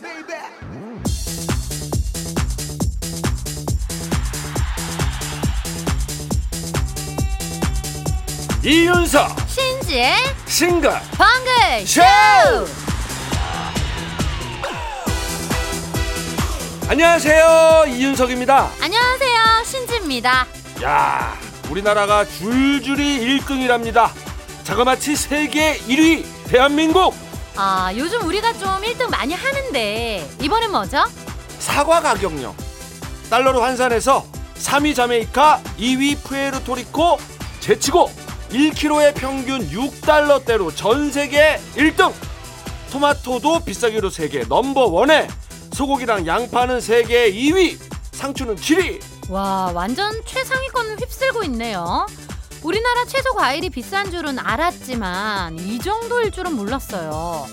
baby. 이윤석 신지의 싱글 방글 쇼! 안녕하세요 이윤석입니다. 안녕하세요 신지입니다. 야 우리나라가 줄줄이 1등이랍니다. 자그마치 세계 1위 대한민국 아 요즘 우리가 좀 1등 많이 하는데 이번엔 뭐죠? 사과 가격요. 달러로 환산해서 3위 자메이카 2위 푸에르토리코 제치고 1kg의 평균 6달러대로 전 세계 1등. 토마토도 비싸기로 세계 넘버 원에. 소고기랑 양파는 세계 2위. 상추는 7위. 와 완전 최상위권을 휩쓸고 있네요 우리나라 채소 과일이 비싼 줄은 알았지만 이 정도일 줄은 몰랐어요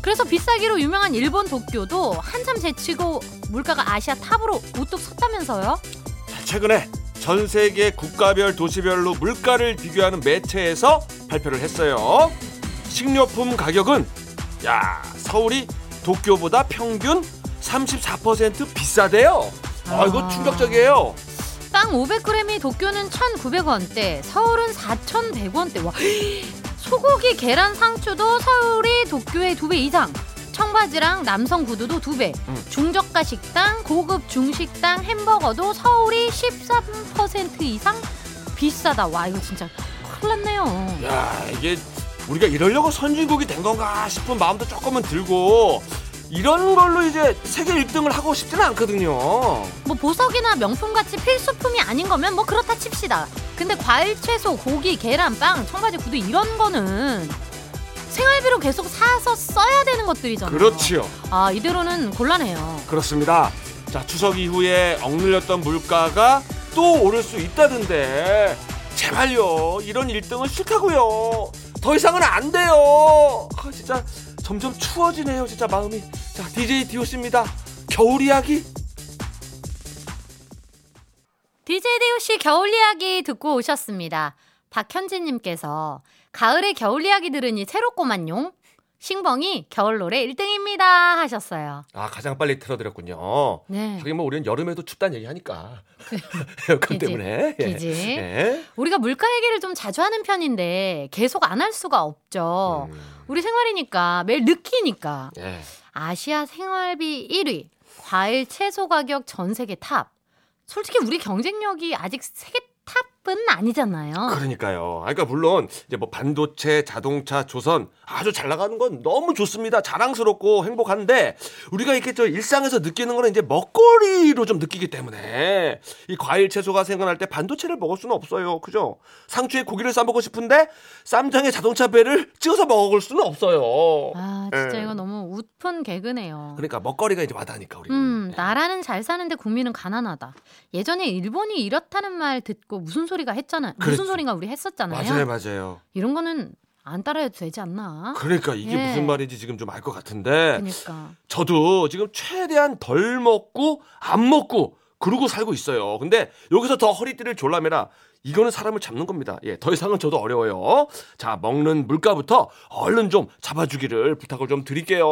그래서 비싸기로 유명한 일본 도쿄도 한참 제치고 물가가 아시아 탑으로 우뚝 섰다면서요? 자, 최근에 전 세계 국가별 도시별로 물가를 비교하는 매체에서 발표를 했어요. 식료품 가격은 야 서울이 도쿄보다 평균 34% 비싸대요. 아, 이거 아. 충격적이에요. 빵 500g이 도쿄는 1,900원대, 서울은 4,100원대. 와, 소고기, 계란, 상추도 서울이 도쿄의 두배 이상. 청바지랑 남성 구두도 두 배. 음. 중저가 식당, 고급 중식당, 햄버거도 서울이 13% 이상 비싸다. 와, 이거 진짜 큰일 났네요. 야 이게 우리가 이러려고 선진국이 된 건가 싶은 마음도 조금은 들고 이런 걸로 이제 세계 1등을 하고 싶지는 않거든요. 뭐 보석이나 명품같이 필수품이 아닌 거면 뭐 그렇다 칩시다. 근데 과일, 채소, 고기, 계란, 빵, 청바지, 구두 이런 거는 생활비로 계속 사서 써야 되는 것들이잖아요. 그렇지요. 아 이대로는 곤란해요. 그렇습니다. 자 추석 이후에 억눌렸던 물가가 또 오를 수 있다던데 제발요 이런 1등은 싫다고요. 더 이상은 안 돼요. 아, 진짜 점점 추워지네요. 진짜 마음이. 자 DJ 디오씨입니다. 겨울 이야기. DJ 디오씨 겨울 이야기 듣고 오셨습니다. 박현진님께서 가을에 겨울 이야기 들으니 새롭고만용. 신봉이 겨울 노래 1등입니다 하셨어요. 아 가장 빨리 틀어드렸군요. 네. 하긴 뭐 우리는 여름에도 춥다는 얘기 하니까 에어컨 때문에. 예. 기지. 예. 우리가 물가 얘기를 좀 자주 하는 편인데 계속 안 할 수가 없죠. 음, 우리 생활이니까 매일 느끼니까 예. 아시아 생활비 1위 과일 채소 가격 전 세계 탑 솔직히 우리 경쟁력이 아직 세계 탑 은 아니잖아요 그러니까요. 아, 그러니까 물론 이제 뭐 반도체, 자동차, 조선 아주 잘 나가는 건 너무 좋습니다. 자랑스럽고 행복한데 우리가 이렇게 저 일상에서 느끼는 거는 이제 먹거리로 좀 느끼기 때문에 이 과일 채소가 생각날 때 반도체를 먹을 수는 없어요. 그죠? 상추에 고기를 싸 먹고 싶은데 쌈장에 자동차 배를 찍어서 먹을 수는 없어요. 아 진짜 예. 이거 너무 웃픈 개그네요 그러니까 먹거리가 이제 와닿으니까 우리. 음 나라는 잘 사는데 국민은 가난하다 예전에 일본이 이렇다는 말 듣고 무슨 소리 가 했잖아요 무슨 그랬죠. 소린가 우리 했었잖아요 맞아요, 맞아요. 이런 거는 안 따라해도 되지 않나 그러니까 이게 예. 무슨 말인지 지금 좀 알 것 같은데 그러니까 저도 지금 최대한 덜 먹고 안 먹고 그러고 살고 있어요. 근데 여기서 더 허리띠를 졸라매라. 이거는 사람을 잡는 겁니다. 예, 더 이상은 저도 어려워요. 자, 먹는 물가부터 얼른 좀 잡아주기를 부탁을 좀 드릴게요.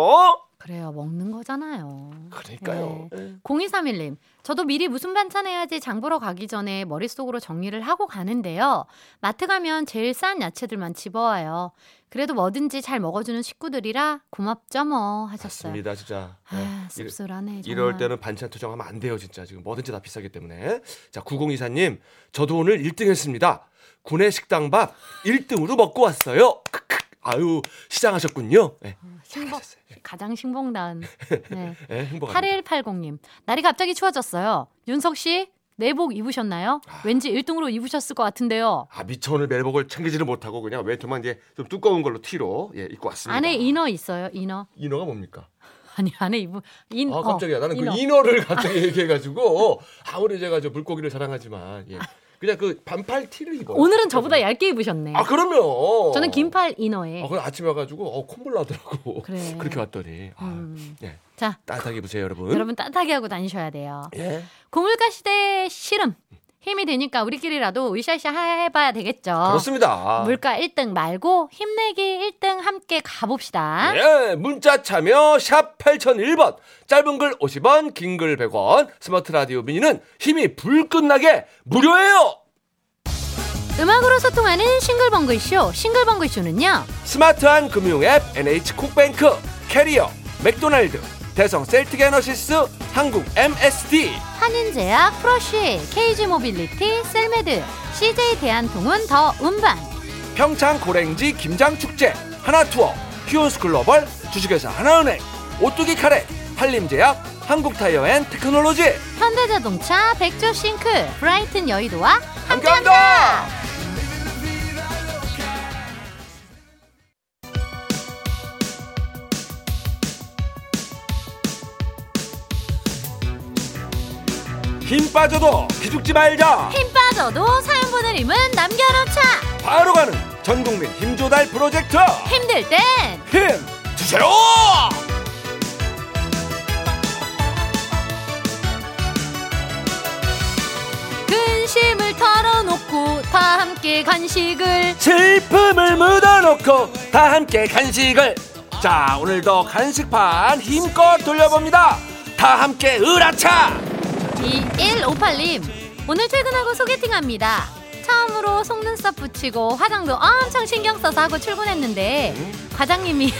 그래요 먹는 거잖아요 그러니까요. 예. 0231님, 저도 미리 무슨 반찬 해야지 장 보러 가기 전에 머릿속으로 정리를 하고 가는데요. 마트 가면 제일 싼 야채들만 집어와요. 그래도 뭐든지 잘 먹어주는 식구들이라 고맙죠 뭐 하셨어요. 맞습니다, 진짜. 예. 아, 이- 씁쓸하네. 정말. 이럴 때는 반찬 투정하면 안 돼요, 진짜. 지금 뭐든지 다 비싸기 때문에. 자, 9024님, 저도 오늘 1등 했습니다. 구내 식당 밥 1등으로 먹고 왔어요. 크크. 아유, 시장하셨군요. 예. 신봉, 잘하셨어요. 가장 신봉단. 네. 예, 행복합니다. 8180님, 날이 갑자기 추워졌어요. 윤석 씨, 내복 입으셨나요? 아. 왠지 1등으로 입으셨을 것 같은데요. 아 미처 오늘 멜복을 챙기지를 못하고 그냥 외투만 이제 좀 두꺼운 걸로 티로 예 입고 왔습니다. 안에 이너 있어요, 이너. 이너가 뭡니까? 아니, 안에 입은, 인, 아 깜짝이야. 어, 나는 이너. 그 이너를 갑자기 얘기해가지고 아무리 제가 저 물고기를 사랑하지만 예. 그냥 그 반팔 티를 입어요. 오늘은 저보다 얇게 입으셨네. 아 그러면 저는 긴팔 이너에. 아 그래 아침에 와가지고 어 콧물 나더라고. 그래. 그렇게 왔더니 아, 음. 예 자, 따뜻하게 입으세요 여러분. 여러분 따뜻하게 하고 다니셔야 돼요. 예. 고물가 시대의 시름. 힘이 되니까 우리끼리라도 으쌰으쌰 해봐야 되겠죠. 그렇습니다. 물가 1등 말고 힘내기 1등 함께 가봅시다. 예, 문자 참여 샵 8001번 짧은 글 50원 긴 글 100원 스마트 라디오 미니는 힘이 불끈 나게 무료예요 음악으로 소통하는 싱글벙글쇼. 싱글벙글쇼는요. 스마트한 금융 앱 NH콕뱅크 캐리어 맥도날드 대성 셀틱 에너시스 한국 MSD 한림제약, 프러쉬, KG모빌리티, 셀메드, CJ 대한통운 더 운반. 평창 고랭지 김장축제 하나투어 휴온스 글로벌 주식회사 하나은행 오뚜기 카레 한림제약 한국타이어 앤 테크놀로지 현대자동차, 백조 싱크, 브라이튼 여의도와 함께합니다. 함께합니다. 빠져도 기죽지 말자. 힘 빠져도 사연 보낼 힘은 남겨놓자. 바로 가는 전국민 힘조달 프로젝트. 힘들 땐 힘 주세요. 근심을 털어놓고 다 함께 간식을. 슬픔을 묻어놓고 다 함께 간식을. 자 오늘도 간식판 힘껏 돌려봅니다. 다 함께 으라차 2158님 오늘 퇴근하고 소개팅합니다. 처음으로 속눈썹 붙이고 화장도 엄청 신경 써서 하고 출근했는데 과장님이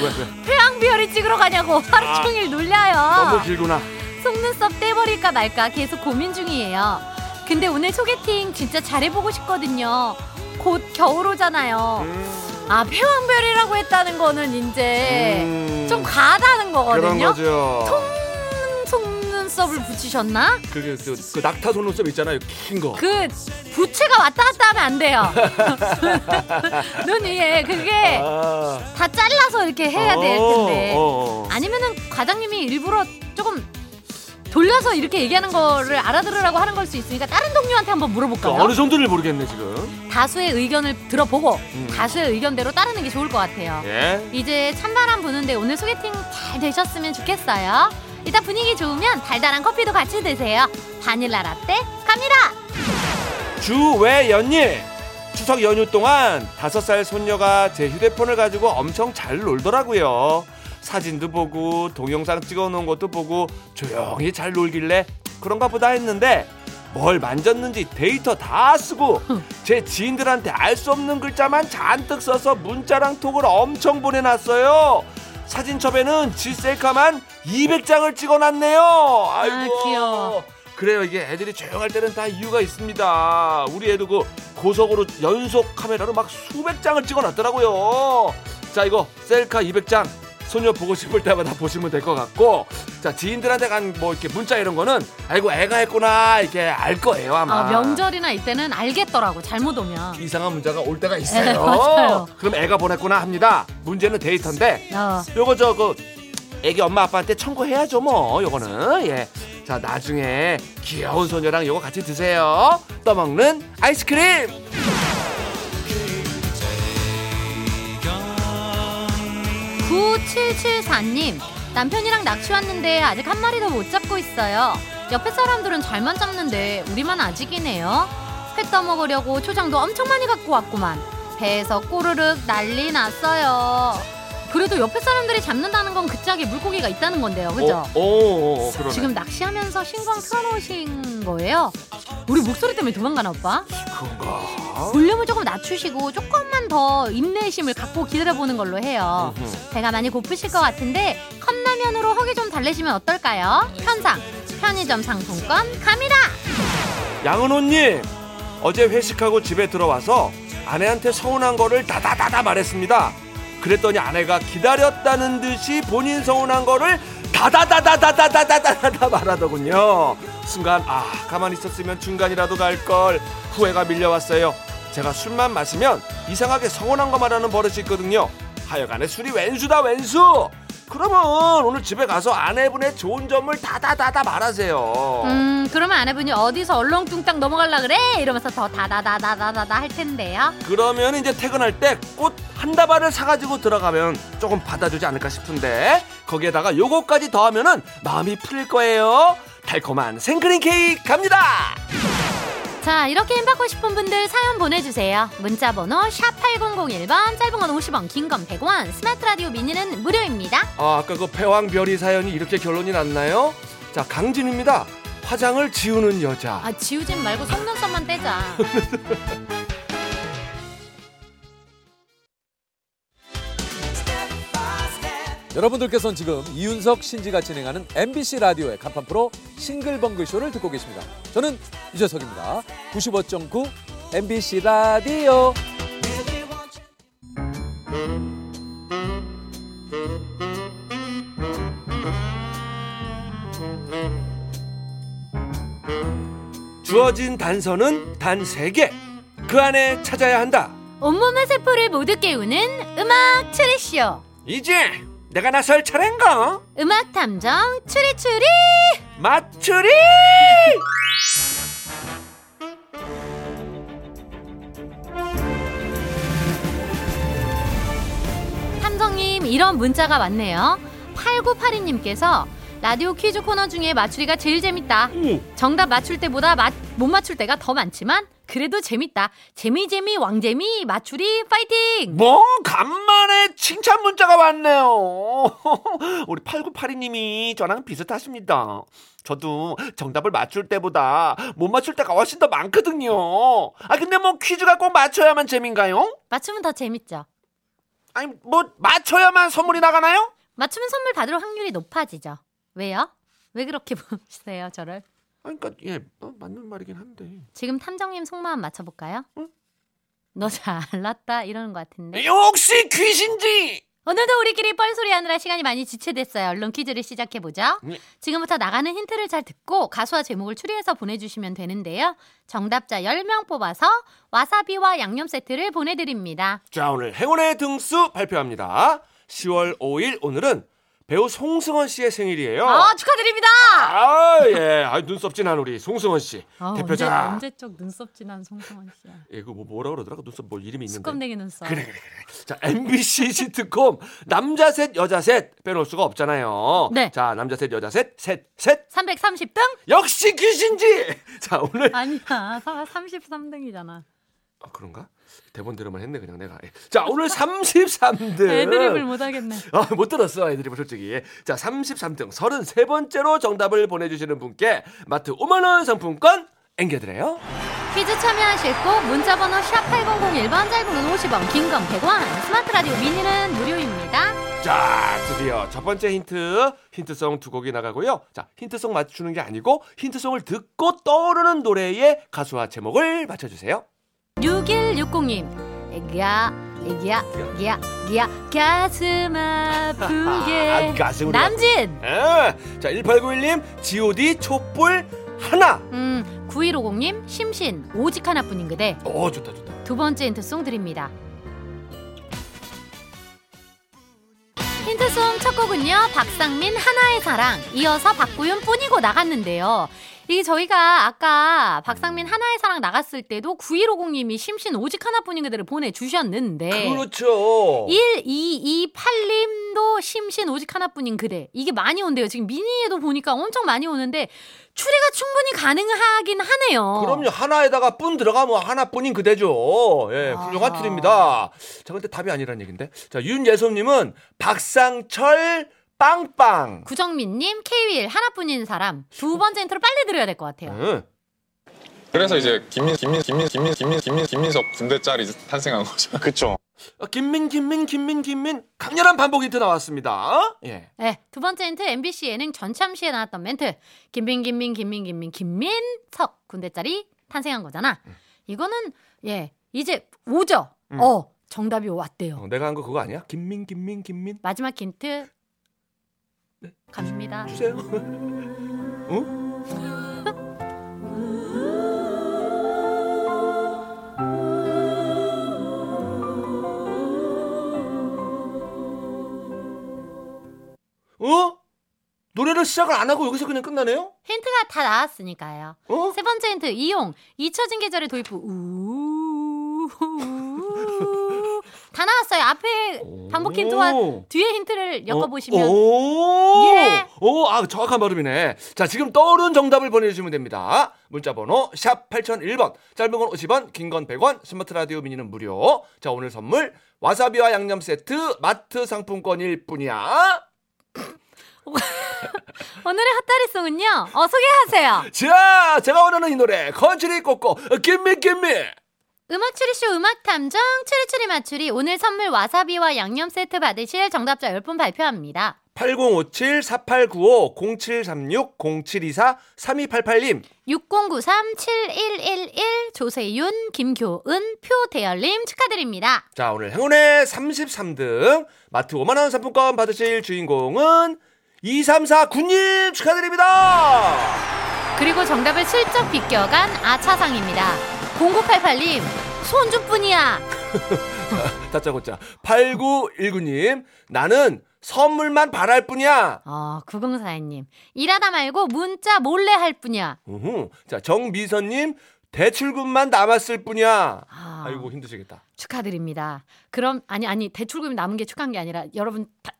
왜 왜? 태양비열이 찍으러 가냐고 하루 아. 종일 너무 놀려요. 길구나. 속눈썹 떼버릴까 말까 계속 고민 중이에요. 근데 오늘 소개팅 진짜 잘해보고 싶거든요. 곧 겨울 오잖아요. 음, 아 폐왕별이라고 했다는 거는 이제 음, 좀 그런 거거든요. 거죠. 통 속눈썹을 붙이셨나? 그게 그, 그 낙타 속눈썹 있잖아요 긴 거 그 부채가 왔다 갔다 하면 안 돼요. 눈 위에 그게 아. 다 잘라서 이렇게 해야 될 어, 텐데. 어, 어. 아니면은 과장님이 일부러 조금 돌려서 이렇게 얘기하는 거를 알아들으라고 하는 걸 수 있으니까 다른 동료한테 한번 그 물어볼까요? 어느 정도를 모르겠네 지금 다수의 의견을 들어보고 음. 다수의 의견대로 따르는 게 좋을 것 같아요. 예 이제 찬바람 부는데 오늘 소개팅 잘 되셨으면 좋겠어요. 이따 분위기 좋으면 달달한 커피도 같이 드세요. 바닐라 라떼 갑니다. 주외연님 추석 연휴 동안 다섯 살 손녀가 제 휴대폰을 가지고 엄청 잘 놀더라고요. 사진도 보고 동영상 찍어놓은 것도 보고 조용히 잘 놀길래 그런가 보다 했는데 뭘 만졌는지 데이터 다 쓰고 제 지인들한테 알 수 없는 글자만 잔뜩 써서 문자랑 톡을 엄청 보내놨어요. 사진첩에는 지 셀카만 200장을 찍어놨네요. 아이고. 귀여워. 그래요 이게 애들이 조용할 때는 다 이유가 있습니다 우리 애도 그 고속으로 연속 카메라로 막 수백 장을 찍어놨더라고요 자 이거 셀카 200장 소녀 보고 싶을 때마다 보시면 될 것 같고 자 지인들한테 간 뭐 이렇게 문자 이런 거는 아이고 애가 했구나 이렇게 알 거예요 아마 아, 명절이나 이때는 알겠더라고 잘못 오면. 이상한 문자가 올 때가 있어요 네, 맞아요. 그럼 애가 보냈구나 합니다 문제는 데이터인데 어. 요거 저그 애기 엄마 아빠한테 청구해야죠 뭐 요거는 예. 자 나중에 귀여운 소녀랑 요거 같이 드세요 떠먹는 아이스크림 9774님 남편이랑 낚시 왔는데 아직 한 마리도 못 잡고 있어요. 옆에 사람들은 잘만 잡는데 우리만 아직이네요. 회 떠먹으려고 초장도 엄청 많이 갖고 왔구만. 배에서 꼬르륵 난리 났어요. 그래도 옆에 사람들이 잡는다는 건 그 짝에 물고기가 있다는 건데요. 그죠? 오, 오, 오 그러네. 지금 낚시하면서 신광 틀어놓으신 거예요? 우리 목소리 때문에 도망가나 오빠? 그런가 볼륨을 조금 낮추시고 조금만 더 인내심을 갖고 기다려보는 걸로 해요. 배가 많이 고프실 것 같은데 컵라면으로 허기 좀 달래시면 어떨까요? 편상 편의점 상품권 갑니다. 양은호님 어제 회식하고 집에 들어와서 아내한테 서운한 거를 다다다다 말했습니다 그랬더니 아내가 기다렸다는 듯이 본인 서운한 거를 다다다다다다다다다 말하더군요. 순간 아 가만히 있었으면 중간이라도 갈 걸. 후회가 밀려왔어요. 제가 술만 마시면 이상하게 서운한 거 말하는 버릇이 있거든요. 하여간에 술이 왼수다 왼수! 그러면 오늘 집에 가서 아내분의 좋은 점을 다다다다 말하세요. 음 그러면 아내분이 어디서 얼렁뚱땅 넘어갈라 그래 이러면서 더 다다다다다다다 할 텐데요. 그러면 이제 퇴근할 때 꽃 한 다발을 사가지고 들어가면 조금 받아주지 않을까 싶은데 거기에다가 요거까지 더하면은 마음이 풀릴 거예요. 달콤한 생크림 케이크 갑니다. 자, 이렇게 힘 받고 싶은 분들 사연 보내주세요. 문자 번호 샵8001번, 짧은 건 50원, 긴 건 100원, 스마트 라디오 미니는 무료입니다. 아, 아까 그 패왕별이 사연이 이렇게 결론이 났나요? 자, 강진입니다. 화장을 지우는 여자. 아, 지우진 말고 속눈썹만 떼자. 여러분들께서는 지금 이윤석 신지가 진행하는 MBC 라디오의 간판 프로 싱글벙글 쇼를 듣고 계십니다. 저는 유재석입니다. 95.9 MBC 라디오. 주어진 단서는 단 세 개. 그 안에 찾아야 한다. 온몸의 세포를 모두 깨우는 음악 추리쇼. 이제 내가 나설 차례인가? 음악 탐정 추리추리. 맞추리! 탐정님 이런 문자가 왔네요. 8982님께서 라디오 퀴즈 코너 중에 맞추리가 제일 재밌다. 오, 정답 맞출 때보다 맞- 못 맞출 때가 더 많지만 그래도 재밌다. 재미재미 왕재미 맞추리 파이팅! 뭐 간만에 칭찬 문자가 왔네요. 우리 8982님이 저랑 비슷하십니다. 저도 정답을 맞출 때보다 못 맞출 때가 훨씬 더 많거든요. 아 근데 뭐 퀴즈가 꼭 맞춰야만 재민가요? 맞추면 더 재밌죠. 아니 뭐 맞춰야만 선물이 나가나요? 맞추면 선물 받을 확률이 높아지죠. 왜요? 왜 그렇게 보세요, 저를? 아니 그러니까 예 어, 맞는 말이긴 한데. 지금 탐정님 속마음 맞춰볼까요? 너 잘났다 이러는 것 같은데. 역시 귀신지. 오늘도 우리끼리 뻘소리 하느라 시간이 많이 지체됐어요. 얼른 퀴즈를 시작해보죠. 네. 지금부터 나가는 힌트를 잘 듣고 가수와 제목을 추리해서 보내주시면 되는데요. 정답자 10명 뽑아서 와사비와 양념 세트를 보내드립니다. 자 오늘 행운의 등수 발표합니다. 10월 5일 오늘은 배우 송승헌 씨의 생일이에요. 아, 축하드립니다! 아, 예. 아, 눈썹 진한 우리 송승헌 씨. 아, 대표자. 언제, 쪽 눈썹 진한 송승헌 씨야. 예, 그 뭐, 뭐라 그러더라? 눈썹 뭐 이름이 있는데. 수검내기 눈썹. 그래, 그래, 그래. 자, MBC 시트콤 남자 셋, 여자 셋 빼놓을 수가 없잖아요. 네. 자, 남자 셋, 여자 셋, 셋, 셋. 330등? 역시 귀신지. 자, 오늘 아니야. 33등이잖아. 아, 그런가? 대본대로만 했네 그냥 내가. 자, 오늘 33등. 애드립을 못하겠네. 아, 못 들었어 애들이 솔직히 자 33등 33번째로 정답을 보내주시는 분께 마트 5만원 상품권 앵겨드려요 퀴즈 참여하실 곳 문자번호 샵8001번 짧은 건 50원 긴 건 100원 스마트 라디오 미니는 무료입니다. 자 드디어 첫 번째 힌트 힌트송 두 곡이 나가고요 자 힌트송 맞추는 게 아니고 힌트송을 듣고 떠오르는 노래의 가수와 제목을 맞춰주세요 6160님 애기야 애기야 애기야 애기야 가슴 아프게. 아, 가슴으로 남진! 아, 자 1891님 god 촛불 하나. 음 9150님 심신 오직 하나뿐인 그대. 오 좋다 좋다. 두 번째 힌트 송 드립니다. 힌트송 첫 곡은요 박상민 하나의 사랑 이어서 박구윤 뿐이고 나갔는데요. 이게 저희가 아까 박상민 하나의 사랑 나갔을 때도 9150님이 심신 오직 하나뿐인 그대를 보내주셨는데 그렇죠 1228님도 심신 오직 하나뿐인 그대 이게 많이 온대요. 지금 미니에도 보니까 엄청 많이 오는데 추리가 충분히 가능하긴 하네요. 그럼요 하나에다가 뿐 들어가면 하나뿐인 그대죠. 예, 아. 훌륭한 틀입니다. 자, 근데 답이 아니란 얘긴데. 자, 윤예솜님은 박상철 빵빵. 구정민님, K-윌 하나뿐인 사람 두 번째 힌트를 빨리 드려야 될 것 같아요. 응. 그래서 이제 김민 김민 김민 김민 김민 김민 김민석 군대 짤이 탄생한 거죠. 그쵸. 어, 김민 김민 김민 김민 강렬한 반복 힌트 나왔습니다. 예. 네, 두 번째 힌트 MBC 예능 전참시에 나왔던 멘트 김민 김민 김민 김민 김민석 군대짜리 탄생한 거잖아. 이거는 예 이제 오죠. 음. 어 정답이 왔대요. 어, 내가 한 거 그거 아니야? 김민 김민 김민 마지막 힌트 네. 갑니다. 주세요. 어? 어? 노래를 시작을 안 하고 여기서 그냥 끝나네요? 힌트가 다 나왔으니까요. 어? 세 번째 힌트 이용 잊혀진 계절의 도입 후 우. 다 나왔어요. 앞에 반복 힌트와 오. 뒤에 힌트를 엮어보시면. 어, 오, 예. 오, 아, 정확한 발음이네. 자, 지금 떠오른 정답을 보내주시면 됩니다. 문자번호, 샵 8001번, 짧은 건 50원, 긴 건 100원, 스마트 라디오 미니는 무료. 자, 오늘 선물, 와사비와 양념 세트, 마트 상품권일 뿐이야. 오늘의 핫다리송은요. 어, 소개하세요. 자, 제가 원하는 이 노래, 컨츄리 꼬꼬, 김미, 김미. 음악 추리쇼 음악 탐정 추리추리 맞추리 오늘 선물 와사비와 양념 세트 받으실 정답자 10분 발표합니다. 8057-4895-0736-0724-3288님. 6093-7111 조세윤, 김교은, 표대열님 축하드립니다. 자, 오늘 행운의 33등 마트 5만원 상품권 받으실 주인공은 2349님 축하드립니다! 그리고 정답을 슬쩍 비껴간 아차상입니다. 0988님 손주뿐이야. 다짜고짜 8919님 나는 선물만 바랄 뿐이야. 어, 9042님 일하다 말고 문자 몰래 할 뿐이야. 우후. 자, 정미선님 대출금만 남았을 뿐이야. 아. 아이고 힘드시겠다. 축하드립니다. 그럼 아니 아니 대출금이 남은 게 축한 게 아니라 여러분 다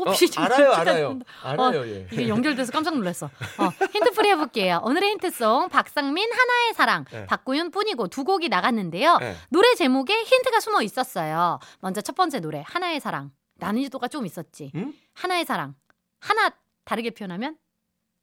어, 뽑히신 알아요, 분 알아요. 알아요. 어, 예. 이게 연결돼서 깜짝 놀랐어. 어, 힌트풀이 해볼게요. 오늘의 힌트송 박상민 하나의 사랑 네. 박구윤 뿐이고 두 곡이 나갔는데요. 네. 노래 제목에 힌트가 숨어 있었어요. 먼저 첫 번째 노래 하나의 사랑 난이도가 좀 있었지. 응? 하나의 사랑 하나 다르게 표현하면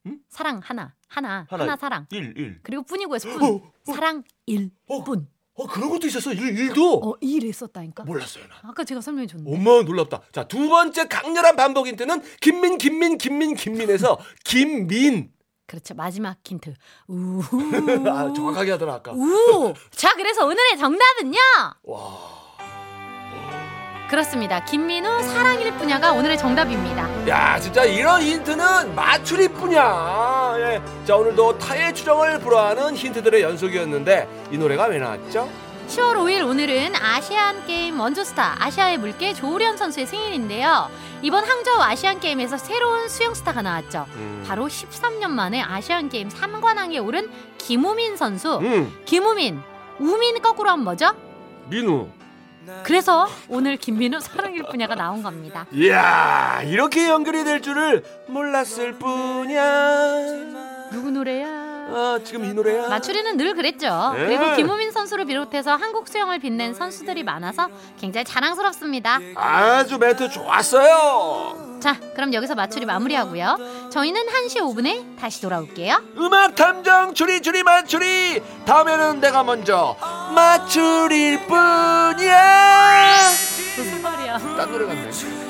응? 사랑 하나 하나 하나, 하나. 사랑 1 1. 그리고 뿐이고에서 뿐 사랑 일 어. 뿐. 어, 그런 것도 있었어. 1 1도. 어, 일을 썼다니까. 몰랐어요, 나. 아까 제가 설명해 줬는데. 어머 놀랍다. 자, 두 번째 강렬한 반복 힌트는 김민 김민 김민 김민에서 김민. 그렇죠. 마지막 힌트. 우. 아, 정확하게 하더라 아까. 우. 자, 그래서 오늘의 정답은요. 와. 그렇습니다. 김민우 사랑일 뿐야가 오늘의 정답입니다. 야, 진짜 이런 힌트는 맞추리 뿐이야. 예. 자, 오늘도 타의 추정을 불허하는 힌트들의 연속이었는데 이 노래가 왜 나왔죠? 10월 5일 오늘은 아시안 게임 원조스타 아시아의 물개 조우련 선수의 생일인데요. 이번 항저우 아시안 게임에서 새로운 수영 스타가 나왔죠. 음. 바로 13년 만에 아시안 게임 3관왕에 오른 김우민 선수. 음, 김우민. 우민 거꾸로 하면 뭐죠? 민우. 그래서 오늘 김민우 사랑일 뿐야가 나온 겁니다. 이야, 이렇게 연결이 될 줄을 몰랐을 뿐이야. 누구 노래야? 아, 지금 이 노래야. 마추리는 늘 그랬죠. 네. 그리고 김우민 선수를 비롯해서 한국 수영을 빛낸 선수들이 많아서 굉장히 자랑스럽습니다. 아주 멘트 좋았어요. 자, 그럼 여기서 마추리 마무리하고요. 저희는 1시 5분에 다시 돌아올게요. 음악 탐정 추리 추리 맞추리. 다음에는 내가 먼저 맞추릴 뿐이야. 무슨 말이야? 딴 노래 같네.